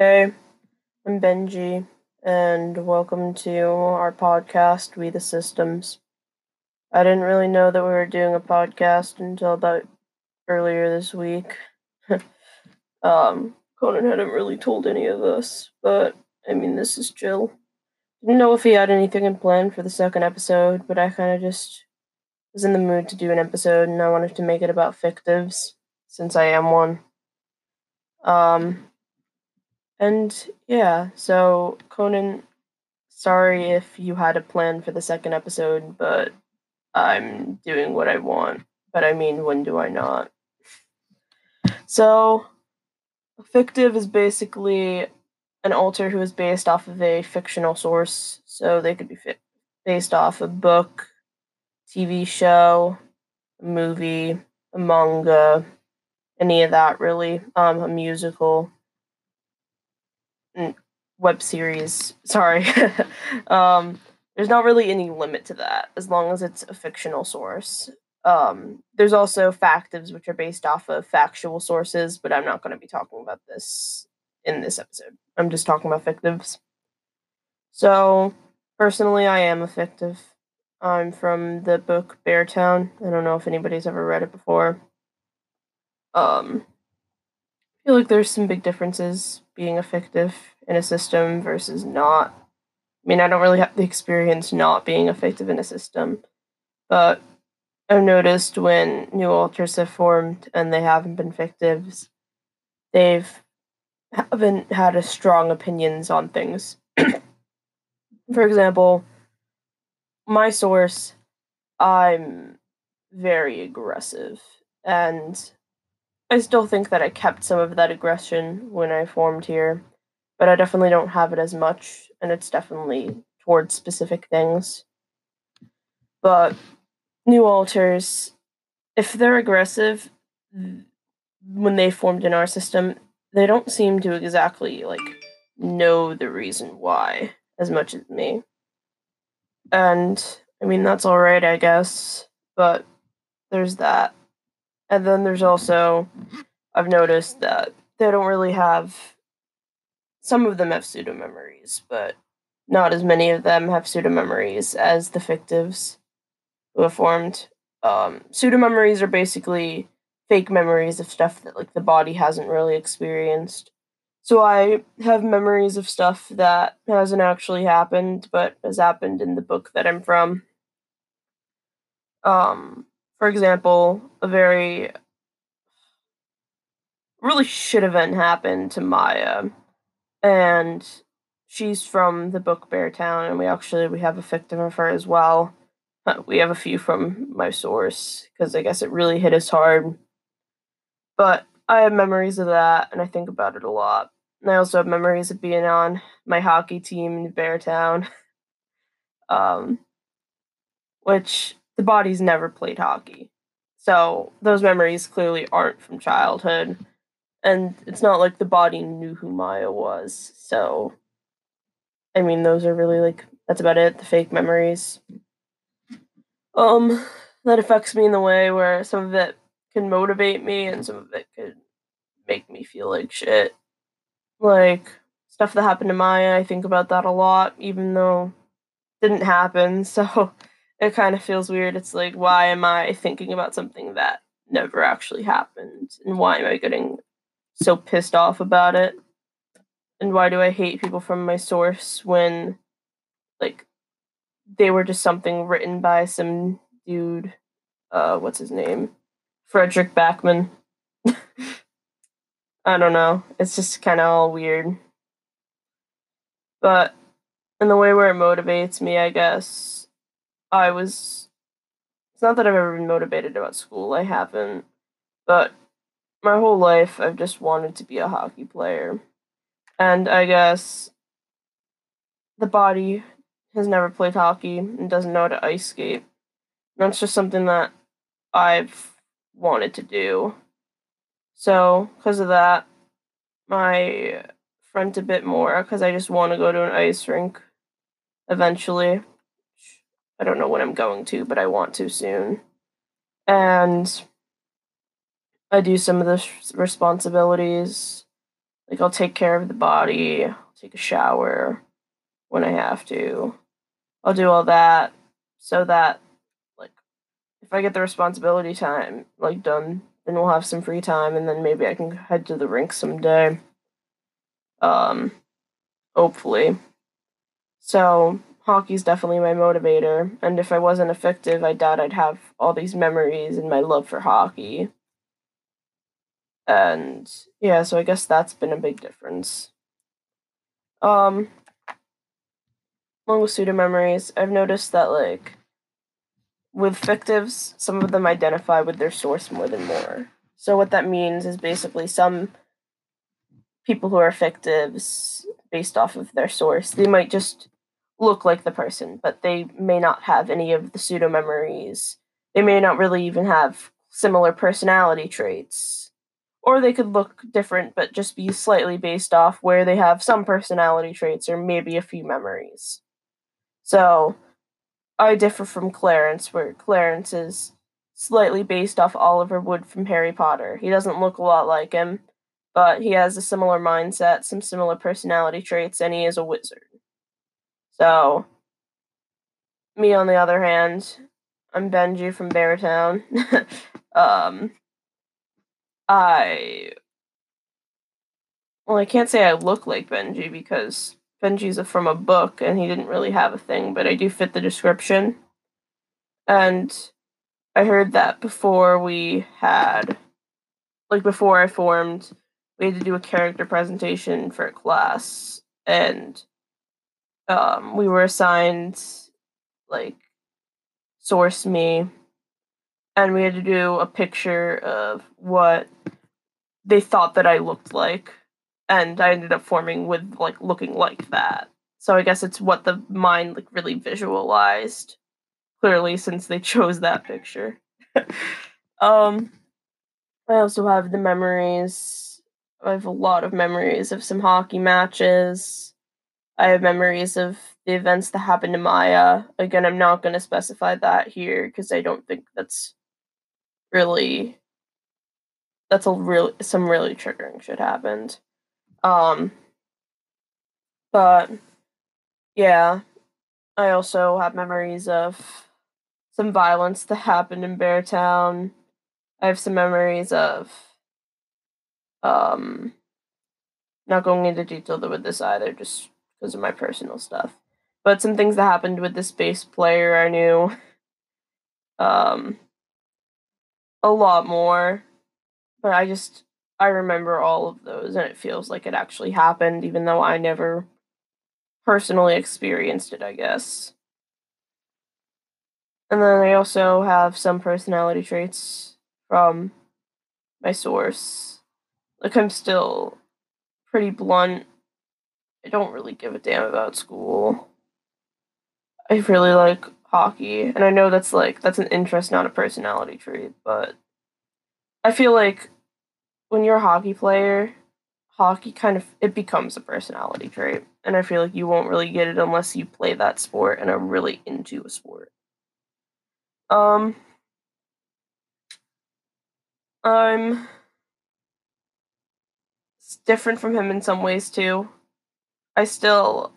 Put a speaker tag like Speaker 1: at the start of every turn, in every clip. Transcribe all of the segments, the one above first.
Speaker 1: Hey, I'm Benji, and welcome to our podcast, We the Systems. I didn't really know that we were doing a podcast until about earlier this week. um, Conan hadn't really told any of us, but I mean, this is chill. Didn't know if he had anything in plan for the second episode, but I kind of just was in the mood to do an episode, and I wanted to make it about fictives, since I am one. Um, and yeah, so Conan, sorry if you had a plan for the second episode, but I'm doing what I want. But I mean, when do I not? So, a fictive is basically an alter who is based off of a fictional source. So they could be fi- based off a book, TV show, a movie, a manga, any of that really, um, a musical, web series. Sorry. um, there's not really any limit to that as long as it's a fictional source. Um, there's also factives, which are based off of factual sources, but I'm not going to be talking about this in this episode. I'm just talking about fictives. So, personally, I am a fictive. I'm from the book Beartown. I don't know if anybody's ever read it before. Um, feel like there's some big differences being a fictive in a system versus not. I mean, I don't really have the experience not being a fictive in a system, but I've noticed when new alters have formed and they haven't been fictives, they've haven't had a strong opinions on things. For example, my source, I'm very aggressive, and I still think that I kept some of that aggression when I formed here, but I definitely don't have it as much, and it's definitely towards specific things. But new alters, if they're aggressive, when they formed in our system, they don't seem to exactly like know the reason why as much as me. And I mean that's all right, I guess, but there's that. And then there's also I've noticed that they don't really have some of them have pseudo memories, but not as many of them have pseudo memories as the fictives who have formed. Um, pseudo memories are basically fake memories of stuff that like the body hasn't really experienced. So I have memories of stuff that hasn't actually happened, but has happened in the book that I'm from. Um, for example, a very really shit event happened to Maya, and she's from the book Beartown, and we actually we have a fictive of her as well. We have a few from my source because I guess it really hit us hard. But I have memories of that, and I think about it a lot. And I also have memories of being on my hockey team in Beartown, um, which the body's never played hockey. So those memories clearly aren't from childhood. And it's not like the body knew who Maya was. So, I mean, those are really like, that's about it, the fake memories. Um, that affects me in the way where some of it can motivate me and some of it could make me feel like shit. Like, stuff that happened to Maya, I think about that a lot, even though didn't happen. So it kind of feels weird. It's like, why am I thinking about something that never actually happened? And why am I getting so pissed off about it? And why do I hate people from my source when, like, they were just something written by some dude, uh, what's his name? Fredrik Backman. I don't know. It's just kind of all weird. But in the way where it motivates me, I guess, I was. It's not that I've ever been motivated about school, I haven't. But my whole life, I've just wanted to be a hockey player. And I guess the body has never played hockey and doesn't know how to ice skate. That's just something that I've wanted to do. So, because of that, my front a bit more because I just want to go to an ice rink eventually. I don't know when I'm going to, but I want to soon. And I do some of the responsibilities. Like I'll take care of the body, take a shower when I have to. I'll do all that so that like if I get the responsibility time like done, then we'll have some free time and then maybe I can head to the rink someday. Um hopefully. So hockey's definitely my motivator, and if I wasn't a fictive, I doubt I'd have all these memories and my love for hockey. And yeah, so I guess that's been a big difference. Um along with pseudo memories, I've noticed that like with fictives, some of them identify with their source more than more. So what that means is basically some people who are fictives based off of their source, they might just look like the person, but they may not have any of the pseudo memories. They may not really even have similar personality traits. Or they could look different, but just be slightly based off where they have some personality traits or maybe a few memories. So I differ from Clarence, where Clarence is slightly based off Oliver Wood from Harry Potter. He doesn't look a lot like him, but he has a similar mindset, some similar personality traits, and he is a wizard. So, me on the other hand, I'm Benji from Beartown. um, I well, I can't say I look like Benji because Benji's from a book and he didn't really have a thing, but I do fit the description. And I heard that before we had, like, before I formed, we had to do a character presentation for a class, and um, we were assigned like source me and we had to do a picture of what they thought that I looked like and I ended up forming with like looking like that. So I guess it's what the mind like really visualized clearly since they chose that picture. um I also have the memories. I have a lot of memories of some hockey matches I have memories of the events that happened to Maya. Again, I'm not going to specify that here because I don't think that's really that's a really some really triggering shit happened. Um but yeah, I also have memories of some violence that happened in Beartown. I have some memories of um not going into detail with this either, just because of my personal stuff. But some things that happened with this bass player I knew um a lot more. But I just I remember all of those and it feels like it actually happened even though I never personally experienced it, I guess. And then I also have some personality traits from my source. Like I'm still pretty blunt I don't really give a damn about school. I really like hockey, and I know that's like that's an interest, not a personality trait, but I feel like when you're a hockey player, hockey kind of it becomes a personality trait, and I feel like you won't really get it unless you play that sport and are really into a sport. Um I'm different from him in some ways too. I still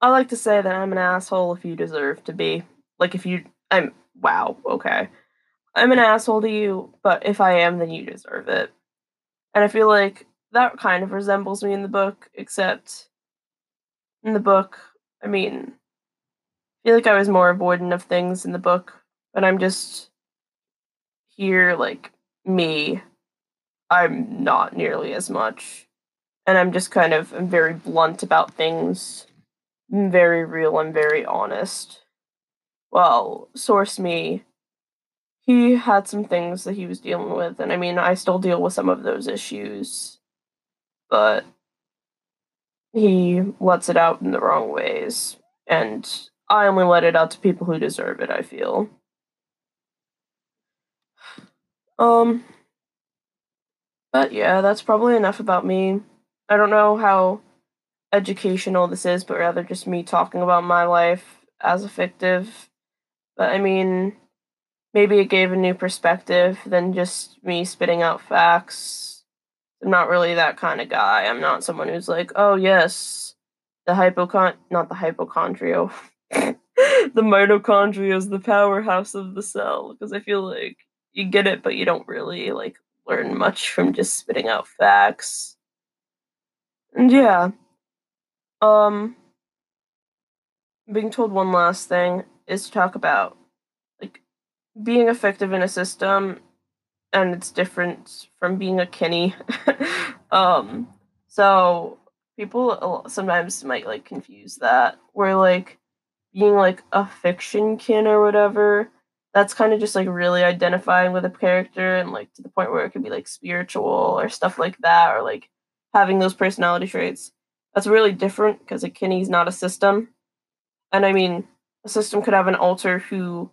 Speaker 1: I like to say that I'm an asshole if you deserve to be. Like if you I'm wow, okay. I'm an asshole to you, but if I am then you deserve it. And I feel like that kind of resembles me in the book, except in the book, I mean, I feel like I was more avoidant of things in the book, but I'm just here like me. I'm not nearly as much and I'm just kind of I'm very blunt about things. I'm very real and very honest. Well, source me. He had some things that he was dealing with, and I mean, I still deal with some of those issues, but he lets it out in the wrong ways, and I only let it out to people who deserve it. I feel. Um, but yeah, that's probably enough about me. I don't know how educational this is, but rather just me talking about my life as a fictive. But I mean, maybe it gave a new perspective than just me spitting out facts. I'm not really that kind of guy. I'm not someone who's like, oh yes, the hypochon not the hypochondria. the mitochondria is the powerhouse of the cell because I feel like you get it, but you don't really like learn much from just spitting out facts. Yeah, um, being told one last thing is to talk about like being a fictive in a system and it's different from being a kinney. um, so people sometimes might like confuse that where like being like a fiction kin or whatever that's kind of just like really identifying with a character and like to the point where it could be like spiritual or stuff like that or like having those personality traits that's really different because a kinney's not a system. And i mean a system could have an alter who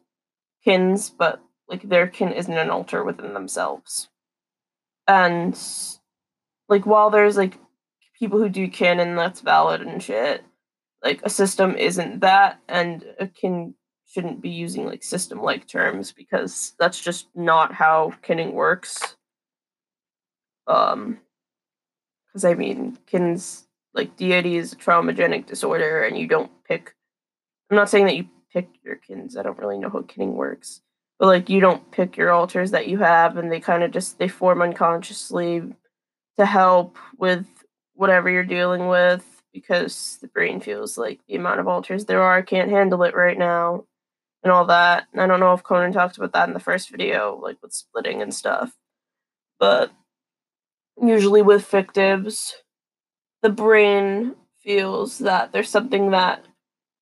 Speaker 1: kins but like their kin isn't an alter within themselves. And like while there's like people who do kin and that's valid and shit like a system isn't that and a kin shouldn't be using like system like terms because that's just not how kinning works. Um because i mean kins like DID is a traumagenic disorder and you don't pick i'm not saying that you pick your kins i don't really know how kinning works but like you don't pick your alters that you have and they kind of just they form unconsciously to help with whatever you're dealing with because the brain feels like the amount of alters there are can't handle it right now and all that. And i don't know if conan talked about that in the first video like with splitting and stuff but usually with fictives the brain feels that there's something that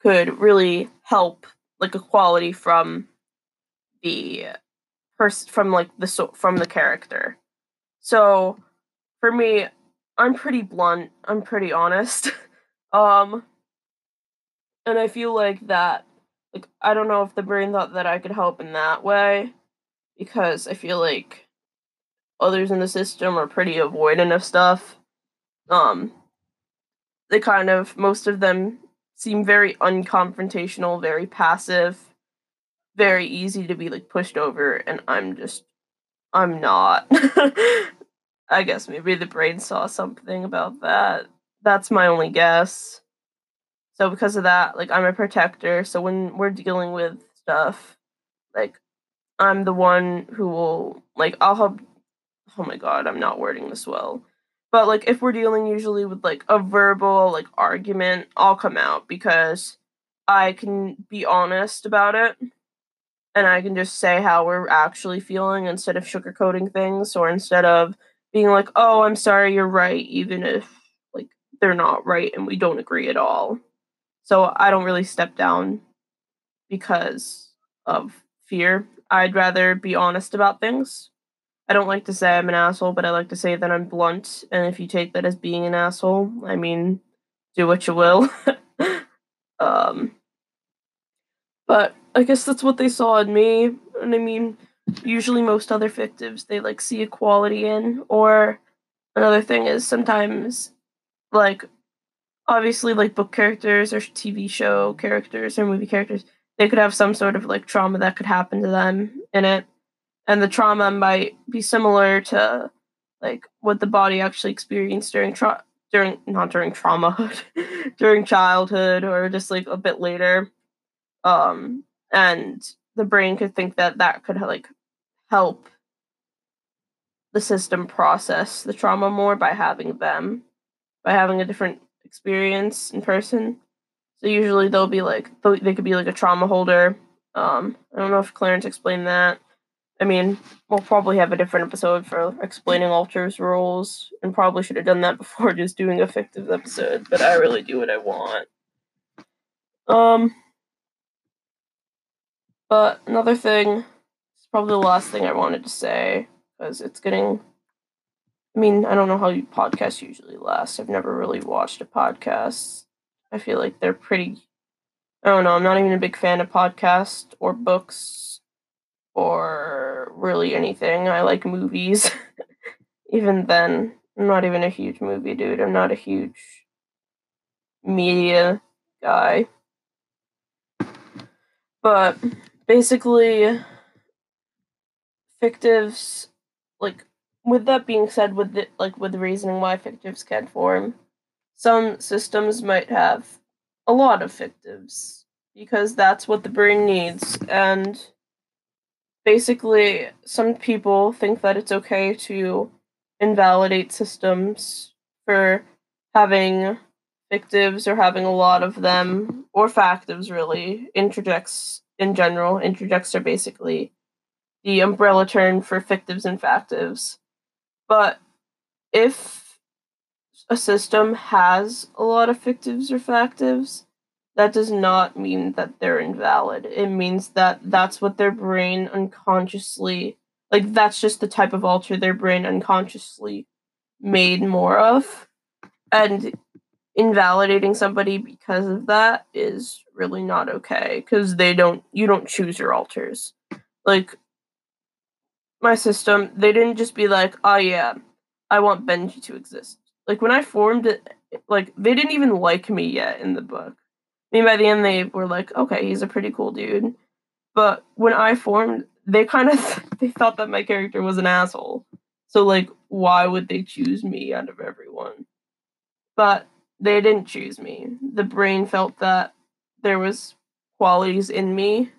Speaker 1: could really help like a quality from the person from like the so from the character. So for me, I'm pretty blunt. I'm pretty honest. um and I feel like that like I don't know if the brain thought that I could help in that way because I feel like others in the system are pretty avoidant of stuff. Um they kind of most of them seem very unconfrontational, very passive very easy to be like pushed over and I'm just I'm not. I guess maybe the brain saw something about that. That's my only guess. So because of that, like I'm a protector, so when we're dealing with stuff, like I'm the one who will like I'll help oh my god, I'm not wording this well. But like if we're dealing usually with like a verbal like argument, I'll come out because I can be honest about it and I can just say how we're actually feeling instead of sugarcoating things or instead of being like, "Oh, I'm sorry, you're right," even if like they're not right and we don't agree at all. So I don't really step down because of fear. I'd rather be honest about things. I don't like to say I'm an asshole, but I like to say that I'm blunt. And if you take that as being an asshole, I mean, do what you will. um, but I guess that's what they saw in me. And I mean, usually most other fictives they like see equality in. Or another thing is sometimes like obviously like book characters or TV show characters or movie characters, they could have some sort of like trauma that could happen to them in it. And the trauma might be similar to like what the body actually experienced during tra- during not during trauma during childhood or just like a bit later. Um and the brain could think that that could like help the system process the trauma more by having them by having a different experience in person. So usually they'll be like they could be like a trauma holder. Um i don't know if clarence explained that i mean we'll probably have a different episode for explaining alters roles and probably should have done that before just doing a fictive episode but i really do what i want um but another thing, it's probably the last thing I wanted to say because it's getting. I mean, I don't know how podcasts usually last. I've never really watched a podcast. I feel like they're pretty. I don't know. I'm not even a big fan of podcasts or books or really anything. I like movies. even then, I'm not even a huge movie dude. I'm not a huge media guy. But basically fictives like with that being said, with the, like with the reasoning why fictives can form, some systems might have a lot of fictives because that's what the brain needs. And basically, some people think that it's okay to invalidate systems for having fictives or having a lot of them, or factives really. introjects in general. introjects are basically the umbrella term for fictives and factives. But if a system has a lot of fictives or factives, that does not mean that they're invalid. It means that that's what their brain unconsciously, like, that's just the type of alter their brain unconsciously made more of. And invalidating somebody because of that is really not okay because they don't, you don't choose your alters. Like, my system, they didn't just be like, oh yeah, I want Benji to exist. Like when I formed it, like they didn't even like me yet in the book. I mean, by the end, they were like, okay, he's a pretty cool dude. But when I formed, they kind of they thought that my character was an asshole. So like, why would they choose me out of everyone? But they didn't choose me. The brain felt that there was qualities in me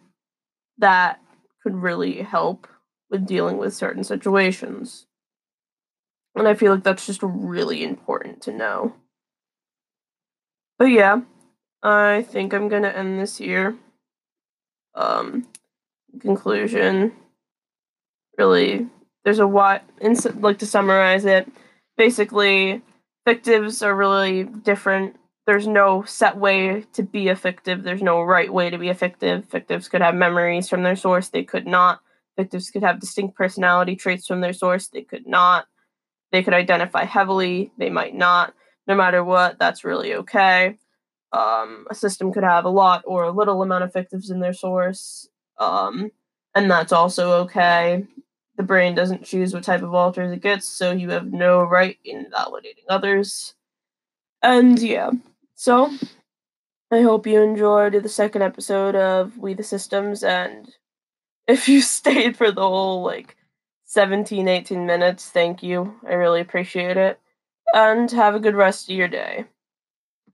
Speaker 1: that could really help with dealing with certain situations. And I feel like that's just really important to know. But yeah, I think I'm gonna end this here. Um, conclusion. Really, there's a what, like to summarize it. Basically, fictives are really different. There's no set way to be a fictive. There's no right way to be a fictive. Fictives could have memories from their source. They could not Fictives could have distinct personality traits from their source, they could not. They could identify heavily, they might not. No matter what, that's really okay. Um, a system could have a lot or a little amount of fictives in their source, um, and that's also okay. The brain doesn't choose what type of alters it gets, so you have no right in validating others. And yeah, so I hope you enjoyed the second episode of We the Systems and if you stayed for the whole like 17, 18 minutes, thank you. I really appreciate it. And have a good rest of your day.